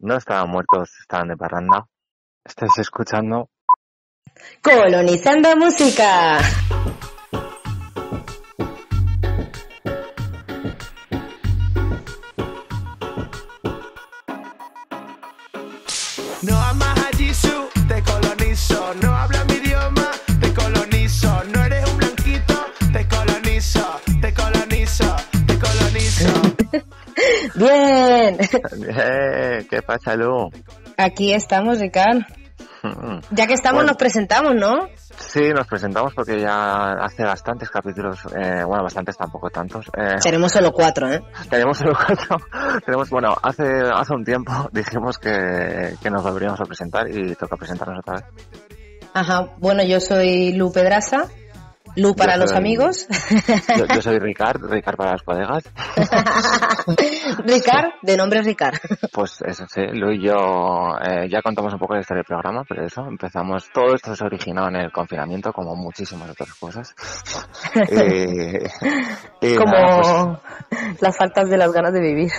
No estaban muertos, estaban de parranda. Estáis escuchando Colonizando música. Eh, ¿Qué pasa, Lu? Aquí estamos, Ricardo. Ya que estamos, Bueno. nos presentamos, ¿no? Sí, nos presentamos porque ya hace bastantes capítulos, eh, bueno, bastantes tampoco tantos. Eh, Seremos solo cuatro, ¿eh? tenemos solo cuatro. tenemos, bueno, hace, hace un tiempo dijimos que, que nos volveríamos a presentar y toca presentarnos otra vez. Ajá. Bueno, yo soy Lu Pedraza. Lu para Yo los soy- amigos. Yo, yo soy Ricard, Ricard para los colegas. Ricard, de nombre Ricard. Pues eso sí, Lu y yo eh, ya contamos un poco la historia del programa, pero eso, empezamos, todo esto se originó en el confinamiento, como muchísimas otras cosas. y Como nada, pues, las faltas de las ganas de vivir.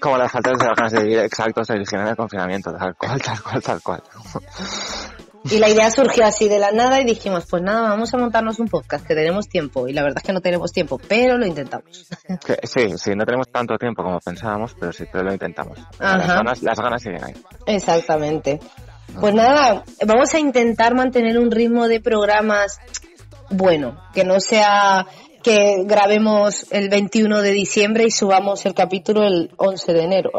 como las faltas de las ganas de vivir, exacto, se originó en el confinamiento, tal cual, tal cual, tal cual. Y la idea surgió así de la nada y dijimos, pues nada, vamos a montarnos un podcast, que tenemos tiempo. Y la verdad es que no tenemos tiempo, pero lo intentamos. Sí, sí, no tenemos tanto tiempo como pensábamos, pero sí, pero lo intentamos. Las Ajá. ganas, las ganas siguen ahí. Exactamente. Pues nada, vamos a intentar mantener un ritmo de programas bueno, que no sea que grabemos el 21 de diciembre y subamos el capítulo el 11 de enero.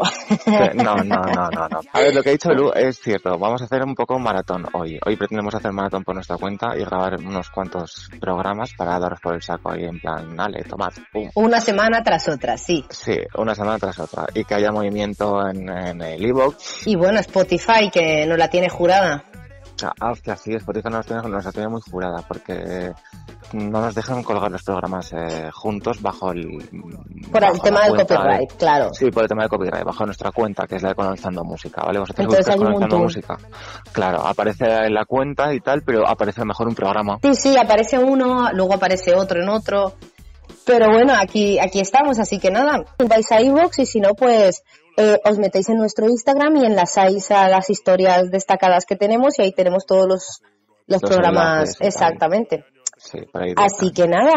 No, no, no, no, no. A ver, lo que ha dicho Lu es cierto. Vamos a hacer un poco maratón hoy. Hoy pretendemos hacer maratón por nuestra cuenta y grabar unos cuantos programas para daros por el saco ahí en plan, dale, tomad, pum. Una semana tras otra, sí. Sí, una semana tras otra. Y que haya movimiento en, en el iVoox. Y bueno, Spotify, que nos la tiene jurada. O sea, hostia, sí, Spotify nos, tiene, nos la tiene muy jurada porque no nos dejan colgar los programas eh, juntos bajo el... Por el tema del de- copyright, claro. Sí, por el tema de copyright, bajo nuestra cuenta, que es la de Colonizando Música, ¿vale? Vosotros Entonces montón. Música. Claro, aparece en la cuenta y tal, pero aparece a lo mejor un programa. Sí, sí, aparece uno, luego aparece otro en otro. Pero bueno, aquí, aquí estamos, así que nada, vais a iVoox y si no, pues eh, os metéis en nuestro Instagram y enlazáis a las historias destacadas que tenemos y ahí tenemos todos los, los, Los programas. Exactamente. Sí, Así que nada,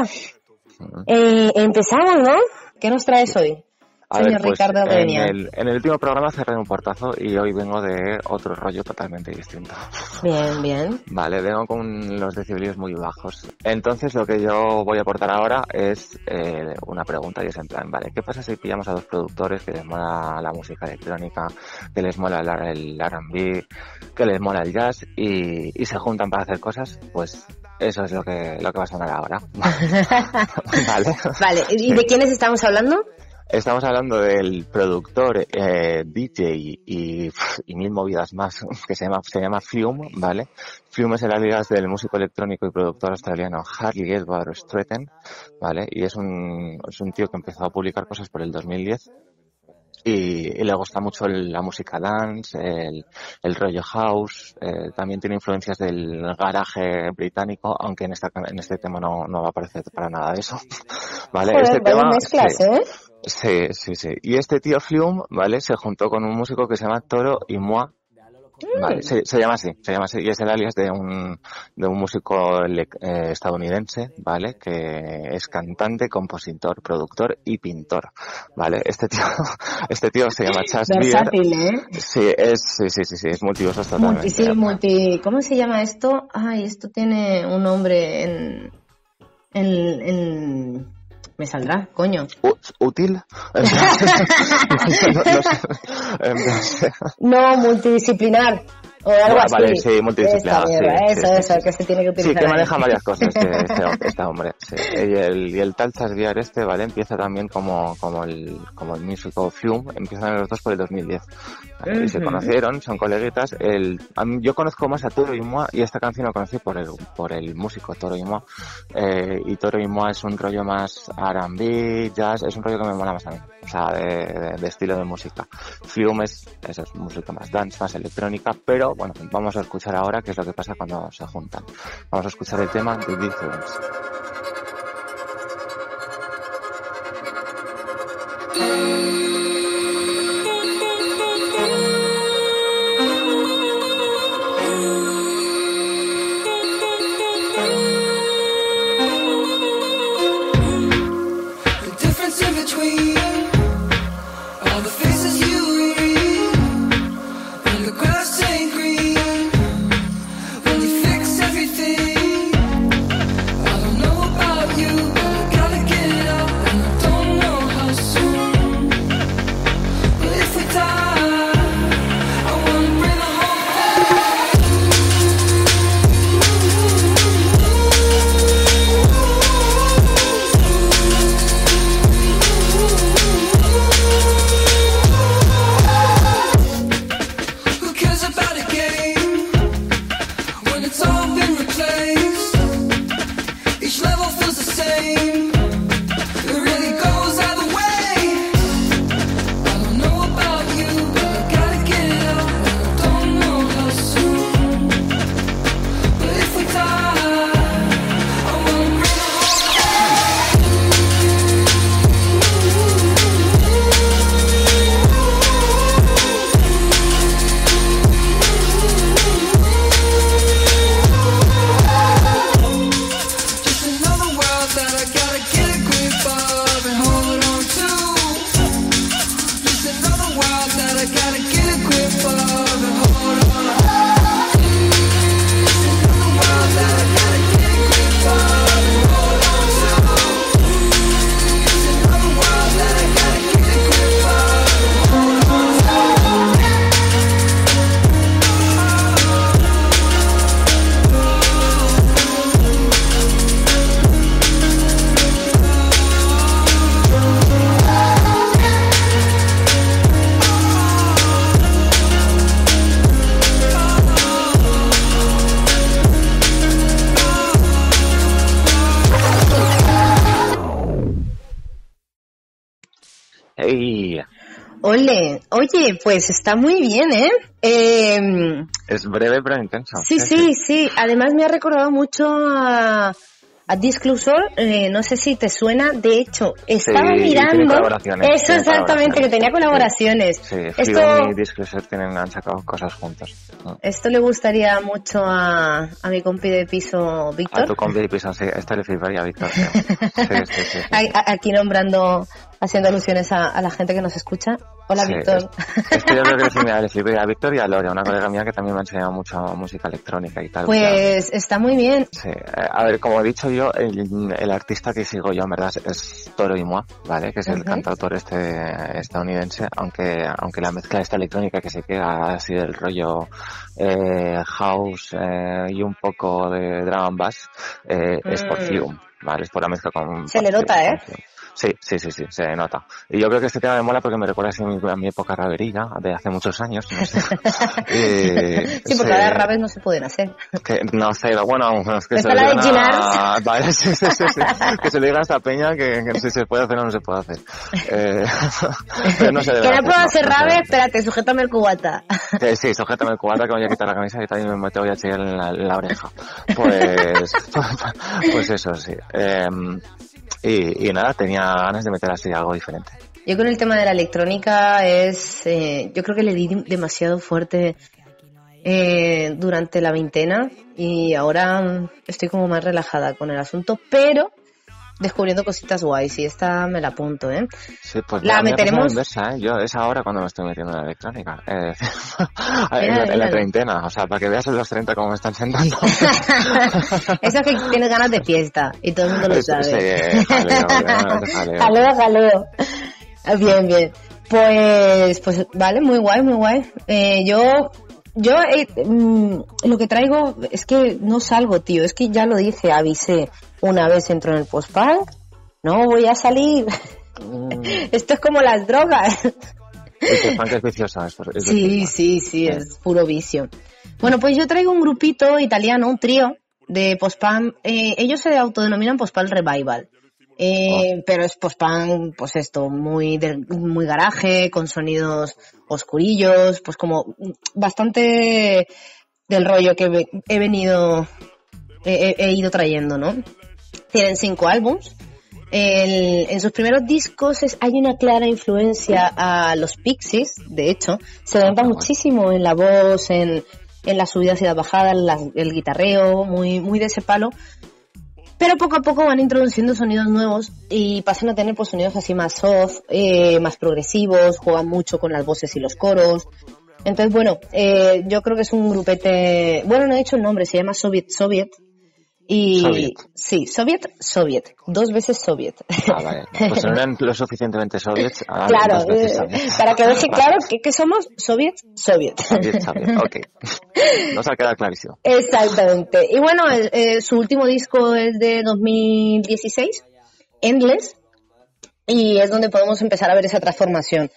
eh, empezamos, ¿no? ¿Qué nos traes hoy? A señor ver, pues, Ricardo en el, en el último programa cerré un portazo y hoy vengo de otro rollo totalmente distinto. Bien, bien. Vale, vengo con los decibelios muy bajos. Entonces lo que yo voy a aportar ahora es eh, una pregunta y es en plan, vale, ¿qué pasa si pillamos a dos productores que les mola la música electrónica, que les mola el, el R&B, que les mola el jazz y, y se juntan para hacer cosas? Pues eso es lo que, lo que va a sonar ahora. vale. Vale, ¿y de quiénes estamos hablando? Estamos hablando del productor, eh, DJ y, y mil movidas más que se llama, se llama Fume, ¿vale? Fume es el alias del músico electrónico y productor australiano Harley Edward Stratton, ¿vale? Y es un, es un tío que empezó a publicar cosas por el 2010 y, y le gusta mucho el- la música dance, el, el rollo house, eh, también tiene influencias del garaje británico, aunque en, esta, en este tema no, no va a aparecer para nada de eso, ¿vale? Joder, este tema, mezclas, sí. ¿eh? Sí, sí, sí. Y este tío Flume, ¿vale? Se juntó con un músico que se llama Toro y Moi. Vale, se, se llama así, se llama así. Y es el alias de un, de un músico eh, estadounidense, ¿vale? Que es cantante, compositor, productor y pintor, ¿vale? Este tío, este tío se llama Chas. Versátil, ¿eh? Sí, es, sí, sí, sí, sí, es multiusos totalmente. Multi, sí, multi, ¿cómo se llama esto? Ay, esto tiene un nombre en, en, en- me saldrá, coño. U- ¿Útil? No, multidisciplinar. O algo Vale, así. vale, sí, mierda, sí, eso, sí, sí, eso, sí, que se tiene que Sí, utilizar. que ahí. maneja varias cosas este, este, hom- este hombre. Sí. Y el, y el tal Chasviar este, ¿vale? Empieza también como, como el, como el músico Fume, empiezan los dos por el 2010. ¿vale? Y se conocieron, son coleguitas. El, yo conozco más a Toro y Moa y esta canción la conocí por el, por el músico Toro y Moa. Eh, y Toro y Moa es un rollo más R&B, jazz, es un rollo que me mola más a mí. O sea, de, de- de estilo de música. Fume es, eso es música más dance, más electrónica, pero bueno, vamos a escuchar ahora qué es lo que pasa cuando se juntan. Vamos a escuchar el tema The Difference. Pues está muy bien, ¿eh? Eh, Es breve pero intenso. Sí, sí, sí. Además me ha recordado mucho a, a Disclosure. Eh, no sé si te suena. De hecho, estaba mirando. Eso exactamente, que tenía colaboraciones. Sí, Esto, y Disclosure tienen, han sacado cosas juntos. esto le gustaría mucho a, a mi compi de piso, A Víctor. tu compi de piso, sí, esto le fliparía a Víctor. Sí, sí, sí. sí. A- a- Aquí nombrando, haciendo alusiones a, a la gente que nos escucha. Hola, Sí, Víctor. es- Esto yo creo que fliparía- le fliparía a Víctor y a Lore, una colega mía que también me ha enseñado mucho música electrónica y tal. Pues está muy bien. Sí, eh, a ver, como he dicho yo, el, el artista que sigo yo en verdad es- Toro Imoa, ¿vale? Que es el cantautor este estadounidense, aunque aunque la mezcla esta electrónica que se queda así del rollo eh, house eh, y un poco de drum and bass eh, es por Mm. Flume, ¿vale? Es por la mezcla con... Se le nota, ¿eh? Sí, sí, sí, sí, se nota. Y yo creo que este tema me mola porque me recuerda a mi, época raverilla, de hace muchos años, no sé. Sí, porque ahora rabes no se pueden hacer. que no sé, bueno, es que Está se digan a- Vale, sí, sí, sí, que se le diga a esta peña que, que si se puede hacer o no se puede hacer. Eh, pero no debe Que no puedo hacer rabe, espérate, sujétame el cubata. Eh, sí, sujétame el cubata que voy a quitar la camisa y también me te voy a echar en la, oreja. Pues, pues eso, sí. Eh, y, nada, tenía ganas de meter así algo diferente. Yo con el tema de la electrónica es, eh, yo creo que le di demasiado fuerte eh, durante la veintena y ahora estoy como más relajada con el asunto, pero descubriendo cositas guays y esta me la apunto, ¿eh? Sí, pues La a mí me ha pasado meteremos- inversa, ¿eh? Yo es ahora cuando me estoy metiendo en la electrónica. Eh, en, Mira, la, en la treintena, o sea, para que veas en los 30 cómo me están sentando. Eso es que tienes ganas de fiesta y todo el mundo lo Sí, sabe. jaleo, jaleo, jaleo. Jaleo, jaleo. Bien, bien. Pues, pues vale, muy guay, muy guay. Eh, yo, yo eh, mm, lo que traigo es que no salgo, tío. Es que ya lo dije, avisé. Una vez entro en el post-punk, no voy a salir. Mm, Esto es como las drogas. el es vicioso, es, es Sí, vicioso. sí, sí, es puro vicio. Bueno, pues yo traigo un grupito italiano, un trío de post-punk. Eh, ellos se autodenominan post-punk revival. Eh, Pero es post-punk, pues esto, muy, del- muy garaje, con sonidos oscurillos, pues como bastante del rollo que he venido, he, ido trayendo, ¿no? Tienen cinco álbums. El- en sus primeros discos es- hay una clara influencia a los Pixies, de hecho, se nota Ah, bueno. muchísimo en la voz, en, en las subidas y las bajadas, las- el guitarreo, muy, muy de ese palo. Pero poco a poco van introduciendo sonidos nuevos y pasan a tener pues sonidos así más soft, eh, más progresivos, juegan mucho con las voces y los coros. Entonces, bueno, eh, yo creo que es un grupete, bueno, no he dicho el nombre, se llama Soviet Soviet. Y Soviet. sí, Soviet, Soviet, dos veces Soviet. Ah, vale. Pues no eran lo suficientemente soviets. ah, claro, veces eh, para que deje Vale. claro que, que somos Soviet, Soviet. Soviet, soviet, ok. Nos ha quedado clarísimo. Exactamente. Y bueno, eh, su último disco es de 2016, Endless, y es donde podemos empezar a ver esa transformación.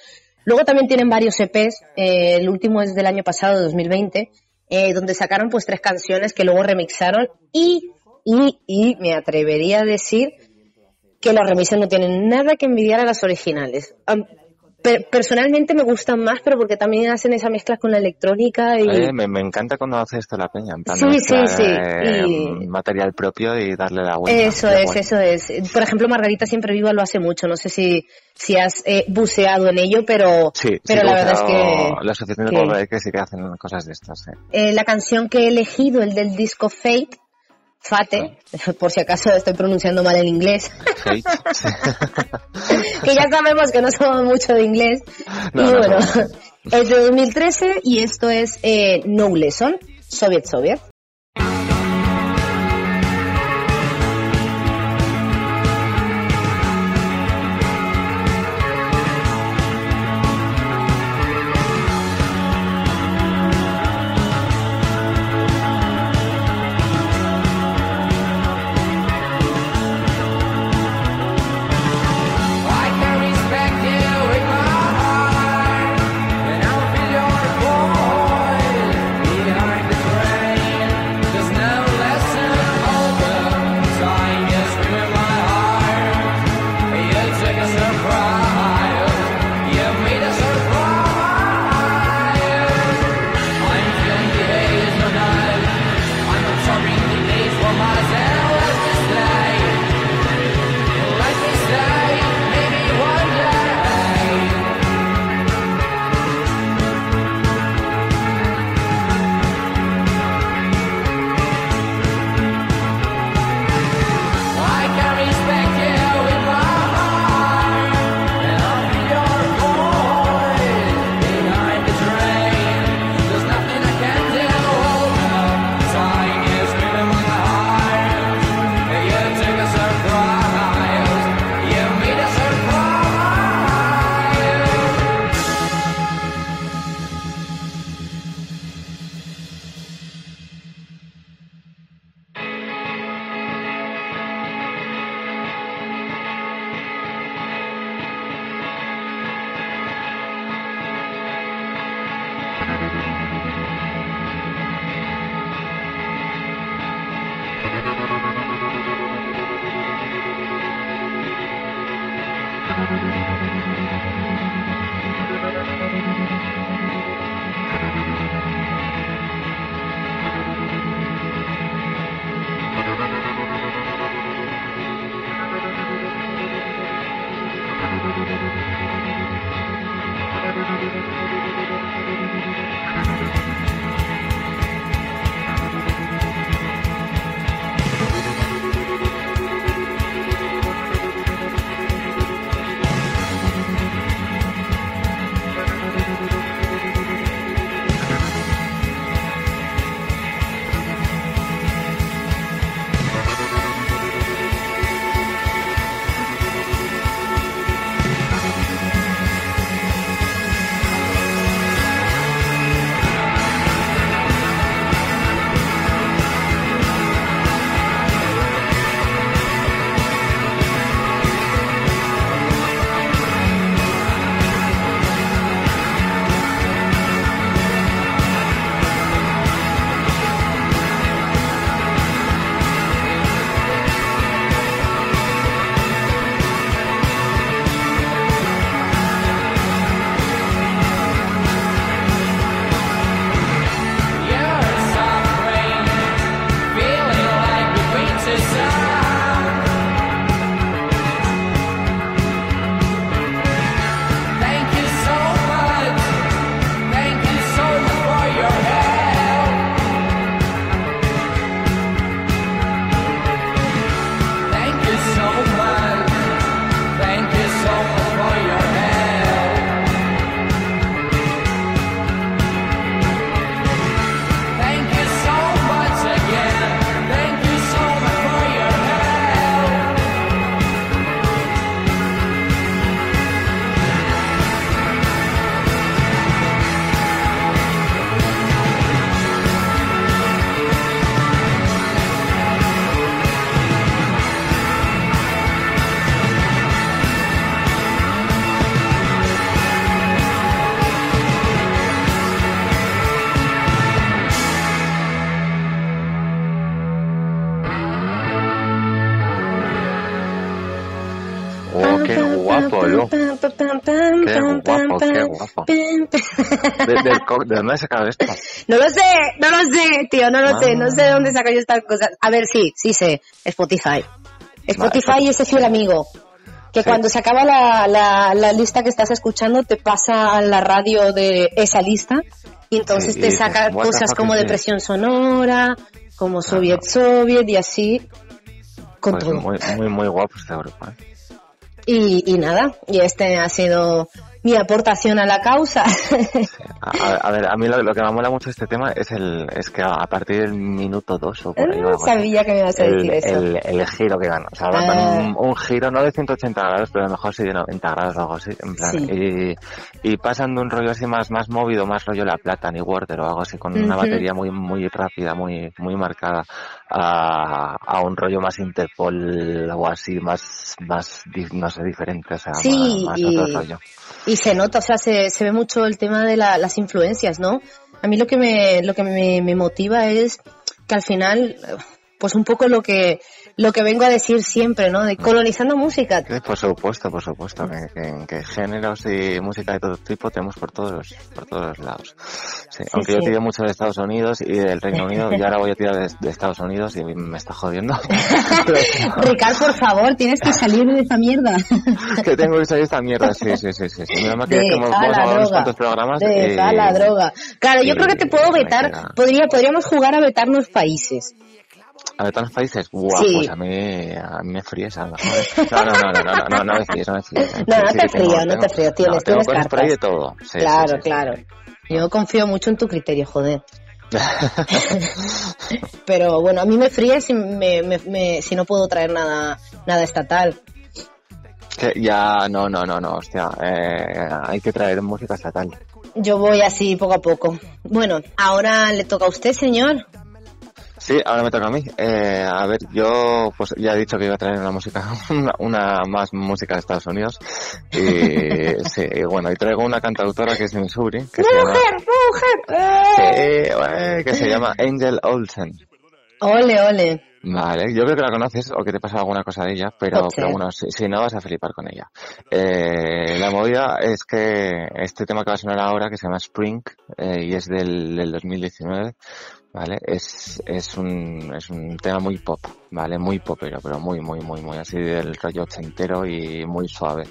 Luego también tienen varios EPs, eh, el último es del año pasado, de 2020, eh, donde sacaron pues tres canciones que luego remixaron y, y, y me atrevería a decir que los remixes no tienen nada que envidiar a las originales. Am- per- personalmente me gustan más, pero porque también hacen esa mezcla con la electrónica y... Eh, me, me encanta cuando hace esto la peña, en plan Sí, de sí, mezclar, sí, eh, y- material propio y darle la vuelta. Eso es, eso es. Por ejemplo, Margarita Siempre Viva lo hace mucho. No sé si, si has eh, buceado en ello, pero, Sí, pero sí, la verdad es que, Lo suficiente que- como para ver que sí que hacen cosas de estas, eh, la canción que he elegido, el del disco Fate, Fate, por si acaso estoy pronunciando mal el inglés, que ya sabemos que no somos mucho de inglés. No, y no bueno, es de 2013 y esto es eh, No Lesson, Soviet Soviet. ¿De, del co- ¿de dónde has sacado esto? No lo sé, no lo sé, tío, no lo sé, no sé de Ah. dónde saco yo estas cosas. A ver, sí, sí sé, Spotify. Spotify Vale. y ese fiel amigo. Que Sí. cuando se acaba la, la, la lista que estás escuchando, te pasa a la radio de esa lista y entonces Sí, te saca "What the cosas como is this?" depresión sonora, como Soviet Soviet y así, con Pues todo. muy, muy, muy guapo este grupo. ¿eh? Y, y nada, y este ha sido mi aportación a la causa. A, ver, a mí lo, lo que me mola mucho este tema es el es que a partir del minuto dos o por ahí o algo así, Sabía que me ibas a el, decir eso. el, el giro que dan. O sea, Ah. un, un giro no de 180 grados, pero a lo mejor sí de 90 grados o algo así. En plan, Sí. y, y pasan de un rollo así más, más movido, más rollo La Plata, ni Water o algo así, con una batería muy, muy rápida, muy, muy marcada, a, a un rollo más Interpol o así, más, más, no sé, diferente. O sea, Sí, más, más y- otro rollo. Y se nota, o sea, se, se ve mucho el tema de la- las influencias, ¿no? A mí lo que me, lo que me, me motiva es que al final, pues un poco lo que, lo que vengo a decir siempre, ¿no? De colonizando música. Por supuesto, por supuesto, que, que- que géneros y música de todo tipo tenemos por todos los, por todos los lados. Sí, aunque yo tiro mucho de Estados Unidos y del Reino Unido, y ahora voy a tirar de, de Estados Unidos y me está jodiendo. Ricardo, por favor, tienes que salir de esa mierda. que tengo que salir esta mierda, sí, sí, sí, sí. sí. Menos mal que hemos, unos cuantos programas. Deja y- la droga. Claro, yo creo que te puedo vetar. Podría, podríamos jugar a vetarnos países. A ver, los países, guau, Sí. pues a mí, a mí me fríes a lo mejor. ¿eh? No, no, no, no, no, no, no me fríes, no me fríes. No, no Sí, te frío, no te frío, tienes- no, tengo tienes cosas por ahí de todo. Sí, claro, sí, sí. claro. Yo confío mucho en tu criterio, joder. Pero bueno, a mí me fríe si, me, me- me- si no puedo traer nada, nada estatal. Que ya, no, no, no, no, hostia, eh, hay que traer música estatal. Yo voy así poco a poco. Bueno, ahora le toca a usted, señor. Sí, ahora me toca a mí. Eh, a ver, yo pues ya he dicho que iba a traer una música, una, una más música de Estados Unidos. Y sí, y bueno, y traigo una cantautora que es de Missouri, que se llama, ¡Mujer, mujer! sí, ¡Eh! eh, que se llama Angel Olsen. Ole, ole. Vale, yo creo que la conoces o que te pasa alguna cosa de ella, pero bueno, si, si no vas a flipar con ella. Eh, la movida es que este tema que va a sonar ahora, que se llama Spring, eh, y es del, del 2019, ¿vale? Es, es un, es un tema muy pop, ¿vale? Muy popero, pero muy, muy, muy, muy así del rollo ochentero y muy suave.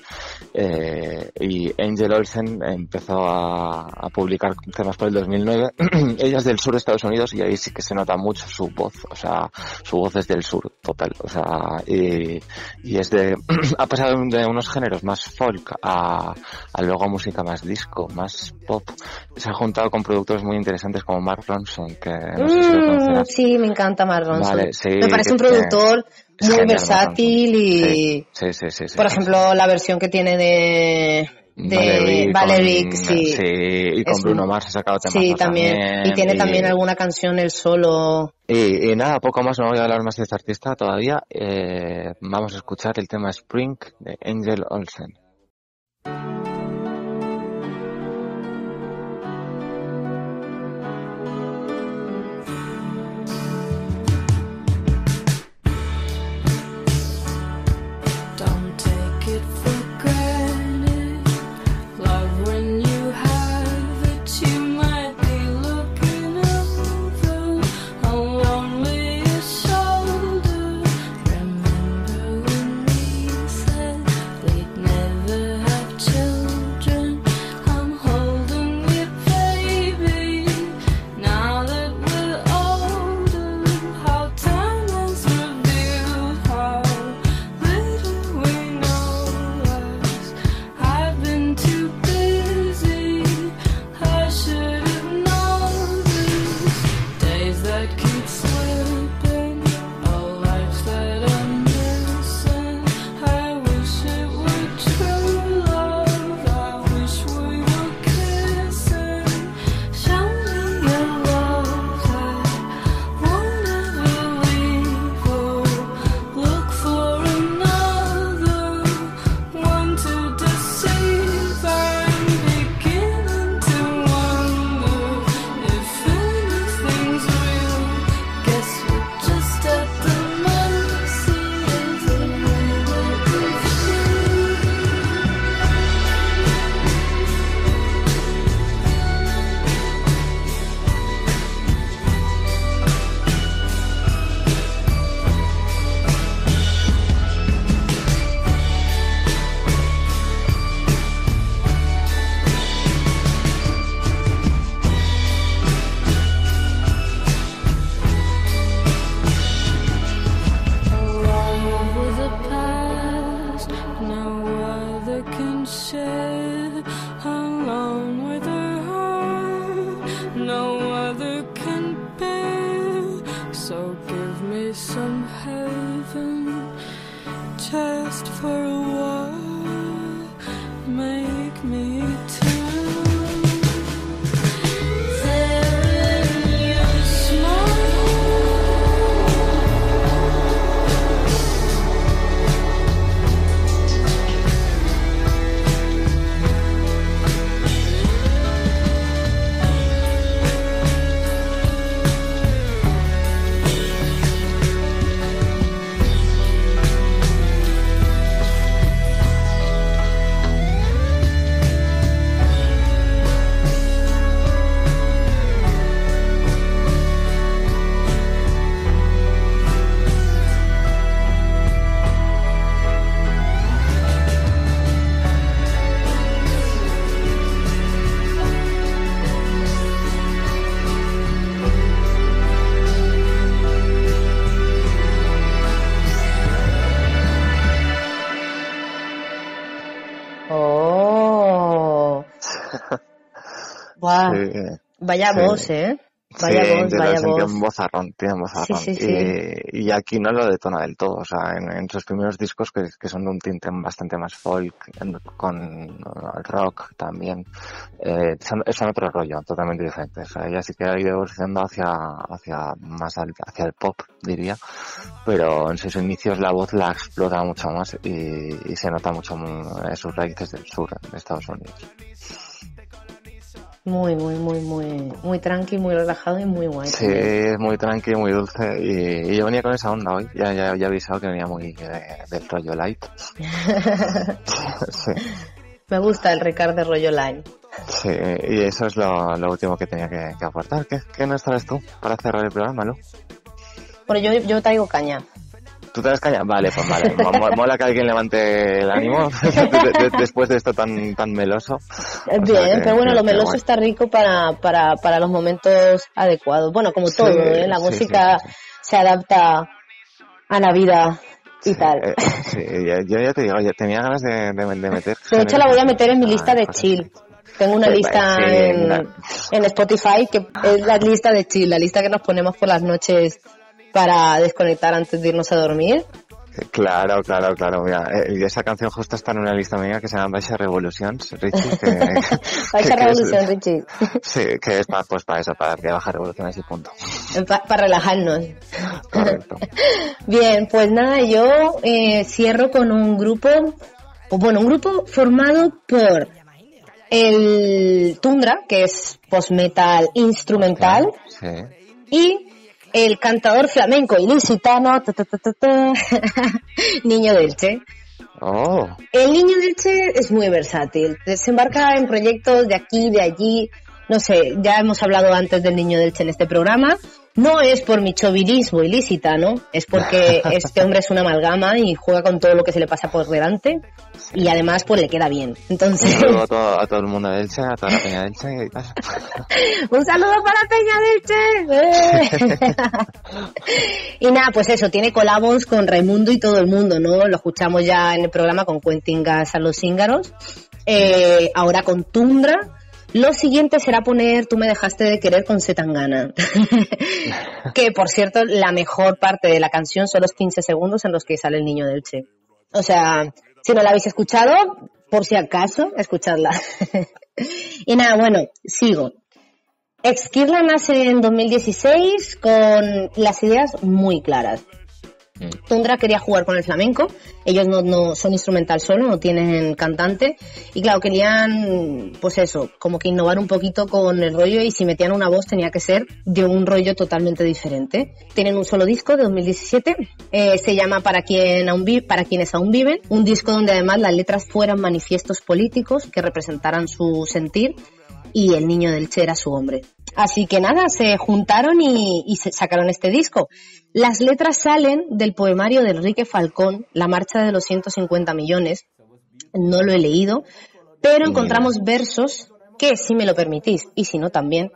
Eh, y Angel Olsen empezó a, a publicar temas por el 2009. Ella es del sur de Estados Unidos y ahí sí que se nota mucho su voz, o sea, su voz es del sur, total, o sea, y, y es de, ha pasado de unos géneros más folk a, a luego música más disco, más pop. Se ha juntado con productores muy interesantes como Mark Ronson, que no sé si lo Mm, conocerás. sí, me encanta Mark Ronson. Vale, sí, me parece un productor es muy genial, versátil y, Sí, sí, sí, sí. por ejemplo, la versión que tiene de, de sí. y con Es Bruno un- Mars ha sacado temas Sí, también. Y tiene también alguna canción el solo. Y, y nada, poco más, no voy a hablar más de este artista todavía. Eh, vamos a escuchar el tema Spring de Angel Olsen. Sí, vaya sí. voz, ¿eh? Vaya sí, voz, vaya voz. un vozarrón, tiene un vozarrón. Sí. Y, y aquí no lo detona del todo, o sea, en, en sus primeros discos que, que son de un tinte bastante más folk, en- con uh, rock también, eh, son, son otro rollo, totalmente diferente. O sea, ella sí que ha ido evolucionando hacia, hacia más al- hacia el pop, diría, pero en sus inicios la voz la explota mucho más y, y se nota mucho eh, sus raíces del sur de Estados Unidos. Muy, muy, muy, muy, muy tranqui, muy relajado y muy guay. Sí, es muy tranqui, muy dulce y, y yo venía con esa onda hoy, ya, ya, ya he avisado que venía muy eh, del rollo light. sí, Me gusta el Ricard de rollo line. sí, y eso es lo, lo último que tenía que, que aportar. ¿Qué, ¿Qué nos traes tú para cerrar el programa, Lu? Bueno, yo, yo traigo caña. ¿Tú traes caña? Vale, pues vale. Mo- mo- Mola que alguien levante el ánimo de- de- después de esto tan, tan meloso. Eh, O sea Bien, que- pero bueno, lo meloso guay. está rico para, para, para los momentos adecuados. Bueno, como Sí, todo, ¿eh? La sí, música sí, sí, se adapta a la vida y Sí, tal. eh, sí, yo ya te digo, tenía ganas de, de, de meter. De hecho, la voy a meter en mi lista de chill. Tengo una Sí, lista sí, en, en Spotify que es la lista de chill, la lista que nos ponemos por las noches para desconectar antes de irnos a dormir. Claro, claro, claro. Mira, eh, y esa canción justo está en una lista mía que se llama Baixa Revolutions, Richie. Que, Baixa revolución, Richie. Sí, que es para, pues para eso, para que baja revoluciones y punto. Para relajarnos. Correcto. Bien, pues nada, yo eh, cierro con un grupo, bueno, un grupo formado por el Tundra, que es post-metal instrumental, Sí. y el cantador flamenco ilicitano, ta, Niño Delche. Oh, El Niño Delche es muy versátil, se embarca en proyectos de aquí, de allí, no sé, ya hemos hablado antes del Niño Delche en este programa, no es por mi chauvinismo ilicitano, es porque este hombre es una amalgama y juega con todo lo que se le pasa por delante y además pues le queda bien. un Entonces, saludo a todo, a todo el mundo de Elche, a toda la peña de Elche. Un saludo para Peña Delche. y nada, pues eso, tiene colabos con Raimundo y todo el mundo, ¿no? Lo escuchamos ya en el programa con Quentin Gas a los Cíngaros. Eh, ahora con Tundra. Lo siguiente será poner Tú me dejaste de querer con Setangana. que por cierto, la mejor parte de la canción son los 15 segundos en los que sale el niño del Che. O sea, si no la habéis escuchado, por si acaso, escuchadla. y nada, bueno, sigo. Exkirla nace en 2016 con las ideas muy claras. Tundra quería jugar con el flamenco, ellos no, son instrumental solo, no tienen cantante, y claro, querían, pues eso, como que innovar un poquito con el rollo y si metían una voz tenía que ser de un rollo totalmente diferente. Tienen un solo disco de 2017, eh, se llama Para, quien aún vi- Para quienes aún viven, un disco donde además las letras fueran manifiestos políticos que representaran su sentir y el niño del Che era su hombre. Así que nada, se juntaron y, y se sacaron este disco. Las letras salen del poemario de Enrique Falcón, La marcha de los 150 millones. No lo he leído, pero encontramos versos que, si me lo permitís, y si no también,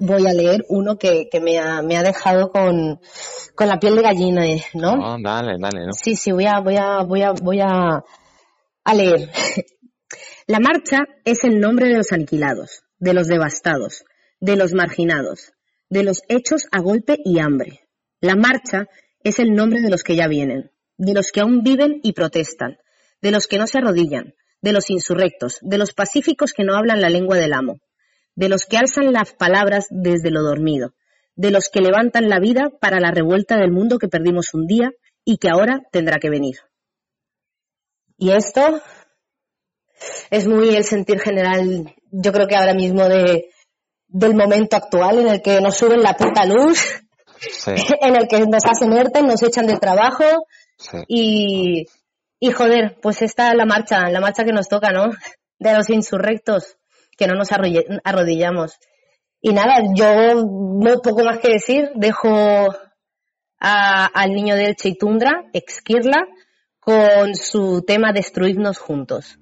voy a leer uno que, que me, ha, me ha dejado con, con la piel de gallina, eh, ¿no? Oh, dale, dale, ¿no? Sí, sí, voy a, voy a, voy a, voy a, a leer. La marcha es el nombre de los aniquilados, de los devastados, de los marginados, de los hechos a golpe y hambre. La marcha es el nombre de los que ya vienen, de los que aún viven y protestan, de los que no se arrodillan, de los insurrectos, de los pacíficos que no hablan la lengua del amo, de los que alzan las palabras desde lo dormido, de los que levantan la vida para la revuelta del mundo que perdimos un día y que ahora tendrá que venir. Y esto es muy el sentir general, yo creo que ahora mismo de, del momento actual en el que nos suben la puta luz, Sí, en el que nos hacen ERTE, nos echan del trabajo sí. y, y joder, pues esta es la marcha, la marcha que nos toca, ¿no? De los insurrectos, que no nos arrodillamos. Y nada, yo no poco más que decir, dejo a- al niño de Elche y Tundra, Exquirla, con su tema Destruirnos juntos.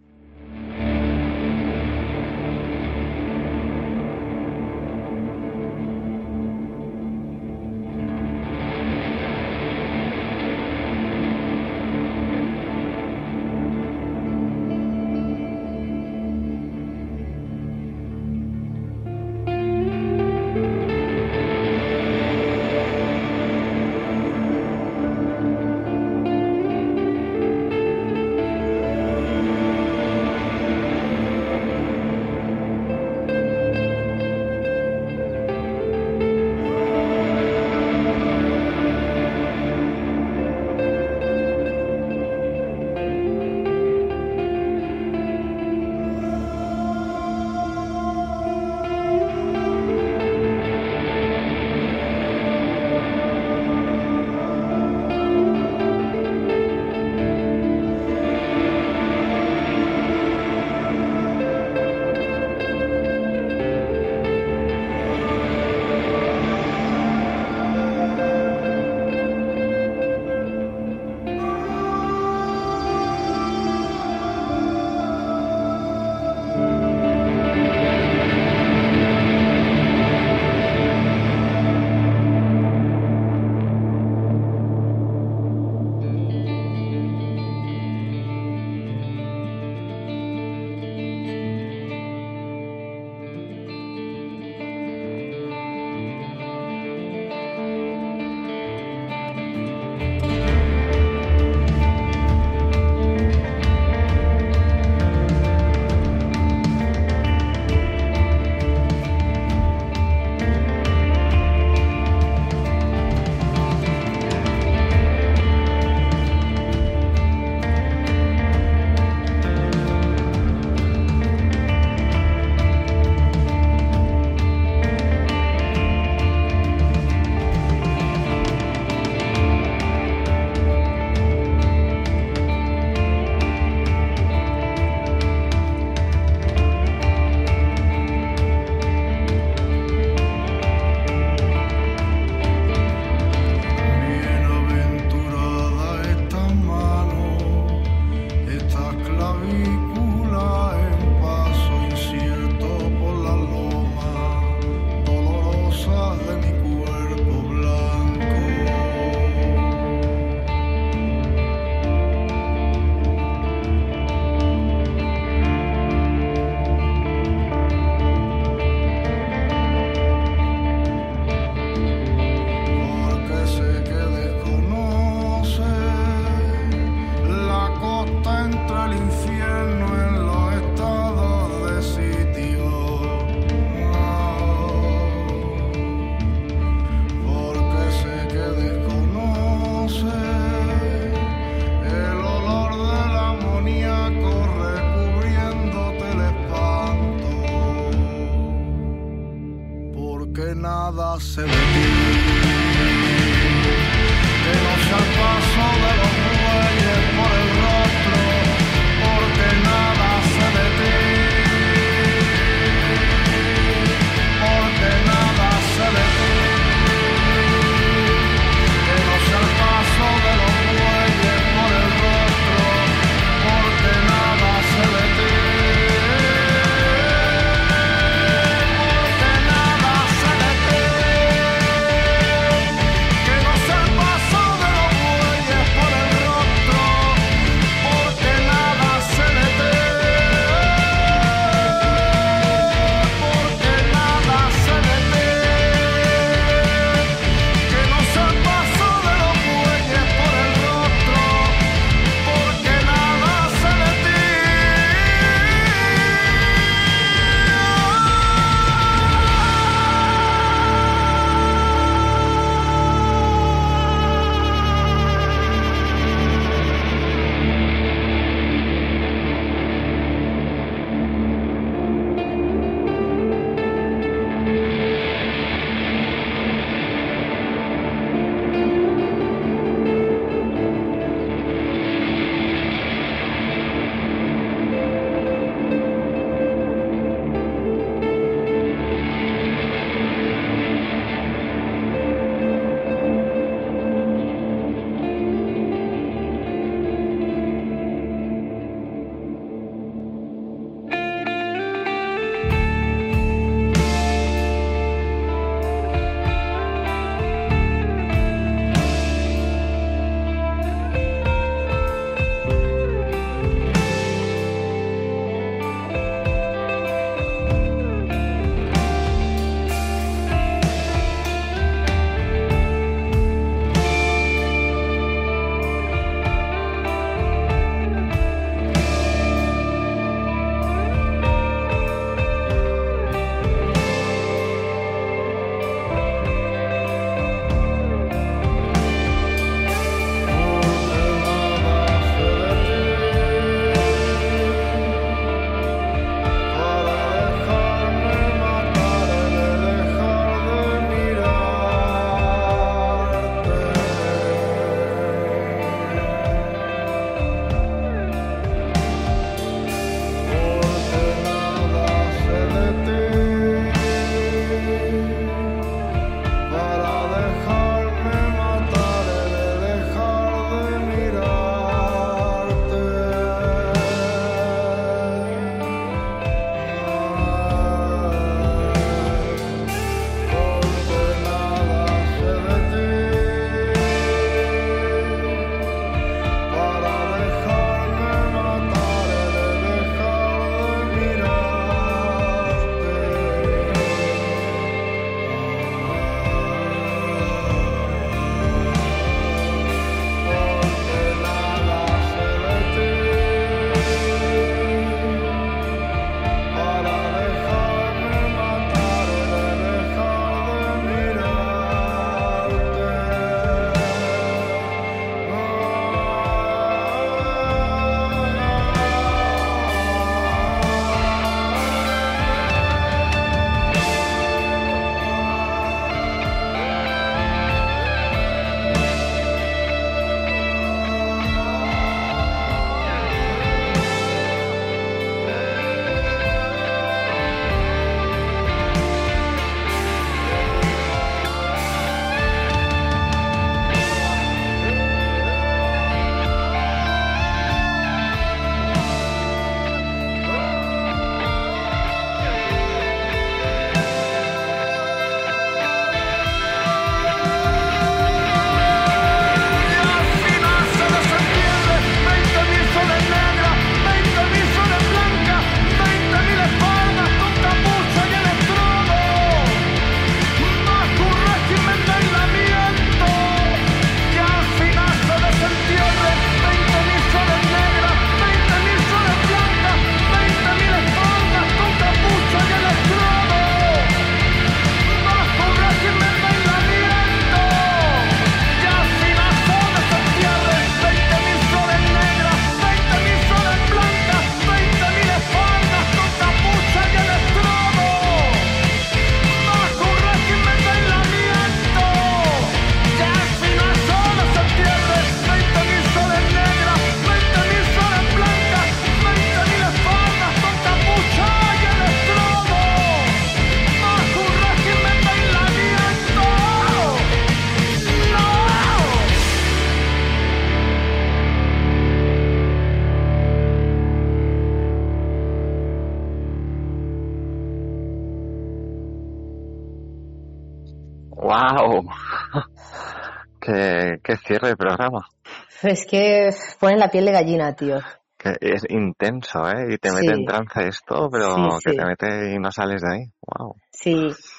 Es que pone la piel de gallina, tío. Que es intenso, ¿eh? Y te Sí. mete en trance esto, pero Sí, que sí. te mete y no sales de ahí. ¡Wow! Sí,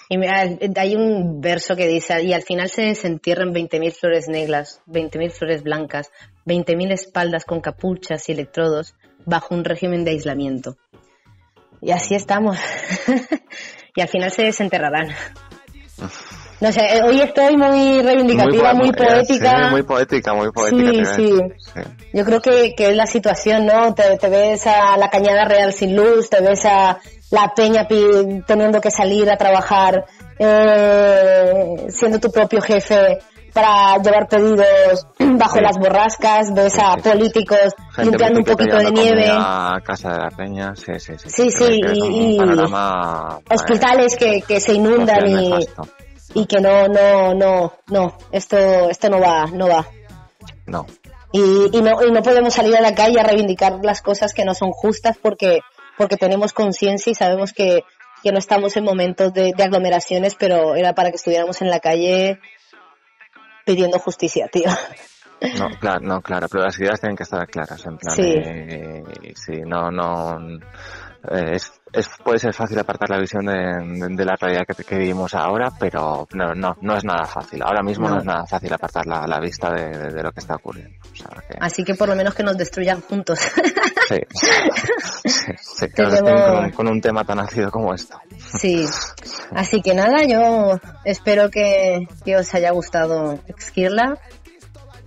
y mira, hay un verso que dice, y al final se desentierran 20.000 flores negras, 20.000 flores blancas, 20.000 espaldas con capuchas y electrodos bajo un régimen de aislamiento. Y así estamos. y al final se desenterrarán. No sé, eh, hoy estoy muy reivindicativa, muy, poética. Sí, muy poética, muy poética. Sí, sí. Yo creo que, que es la situación, ¿no? Te, te ves a la cañada real sin luz, te ves a la peña teniendo que salir a trabajar, eh, siendo tu propio jefe para llevar pedidos bajo Sí. las borrascas, ves a políticos Gente limpiando un poquito de nieve, A casa de la peña, sí, sí, sí. Y- hospitales que, que se inundan y, nefasto. Y que no, no, no, no, esto, esto no va, no va. No, y, y no, y no podemos salir a la calle a reivindicar las cosas que no son justas porque, porque tenemos conciencia y sabemos que, que no estamos en momentos de, de aglomeraciones, pero era para que estuviéramos en la calle pidiendo justicia, tío. no, claro, no, claro, pero las ideas tienen que estar claras, en plan, Sí. eh, sí, no, no, eh, es, es, puede ser fácil apartar la visión de, de- de la realidad que, que vivimos ahora, pero no, no, no es nada fácil. Ahora mismo no, No. es nada fácil apartar la, la vista de, lo que está ocurriendo. O sea, que, Así que por lo menos que nos destruyan juntos. sí, sí, sí, que nos con, un- con un tema tan ácido como esto. Sí. Así que nada, yo espero que, que os haya gustado Exkirla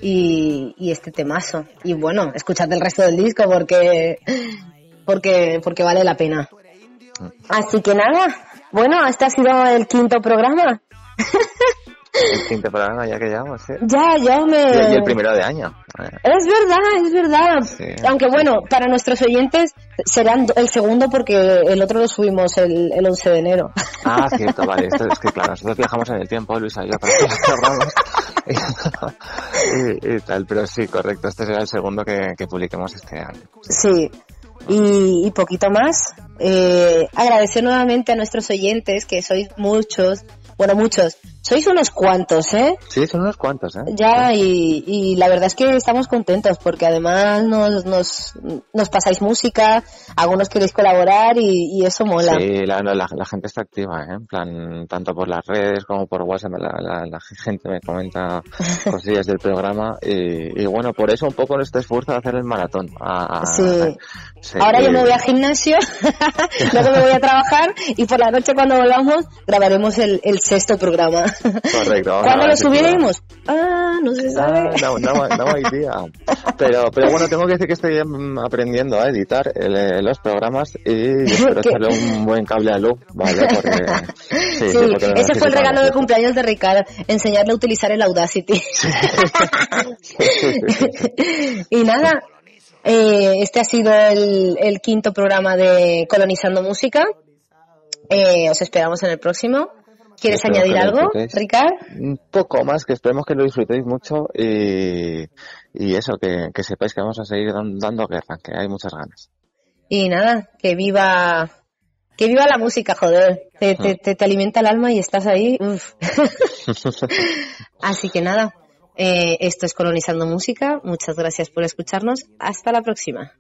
y, y este temazo. Y bueno, escuchad el resto del disco porque, porque, porque vale la pena. Así que nada, bueno, este ha sido el quinto programa. El quinto programa ya que llevamos, sí. Ya, yo me... Y, el primero de año. Es verdad, es verdad. Sí. Aunque bueno, para nuestros oyentes serán el segundo porque el otro lo subimos el, el 11 de enero. Ah, cierto, vale. Esto es que, claro, nosotros viajamos en el tiempo, Luisa yo, para los programas. y, y tal, pero sí, correcto. Este será el segundo que, que publiquemos este año. Sí, y, y poquito más. Eh, agradecer nuevamente a nuestros oyentes, que sois muchos, bueno, muchos, sois unos cuantos, ¿eh? Sí, son unos cuantos, ¿eh? Ya, y, y la verdad es que estamos contentos porque además nos, nos, nos pasáis música, algunos queréis colaborar y, y eso mola. Sí, la, la, la gente está activa, ¿eh? En plan, tanto por las redes como por WhatsApp, la, la, gente me comenta cosillas del programa y, y bueno, por eso un poco este esfuerzo de hacer el maratón. A- a- Sí. sí, Ahora yo me voy al gimnasio, luego me voy a trabajar y por la noche cuando volvamos grabaremos el, el sexto programa. Correcto. ¿Cuándo lo subiremos? Ah, no se sabe. Ah, no, no, no idea. Pero, pero bueno, tengo que decir que estoy mm, aprendiendo a editar el- eh, los programas y espero echarle un buen cable a luz, ¿vale? Porque, sí, porque ese fue el regalo de cumpleaños de Ricardo, enseñarle a utilizar el Audacity. y nada, eh, este ha sido el, el quinto programa de Colonizando Música. Eh, os esperamos en el próximo. ¿Quieres Espero añadir algo. Ricardo? Un poco más, que esperemos que lo disfrutéis mucho y, y eso, que, que sepáis que vamos a seguir dan- dando guerra, que hay muchas ganas. Y nada, que viva, que viva la música, joder. Te, te, te, te alimenta el alma y estás ahí. uf. Así que nada, eh, esto es Colonizando Música. Muchas gracias por escucharnos. Hasta la próxima.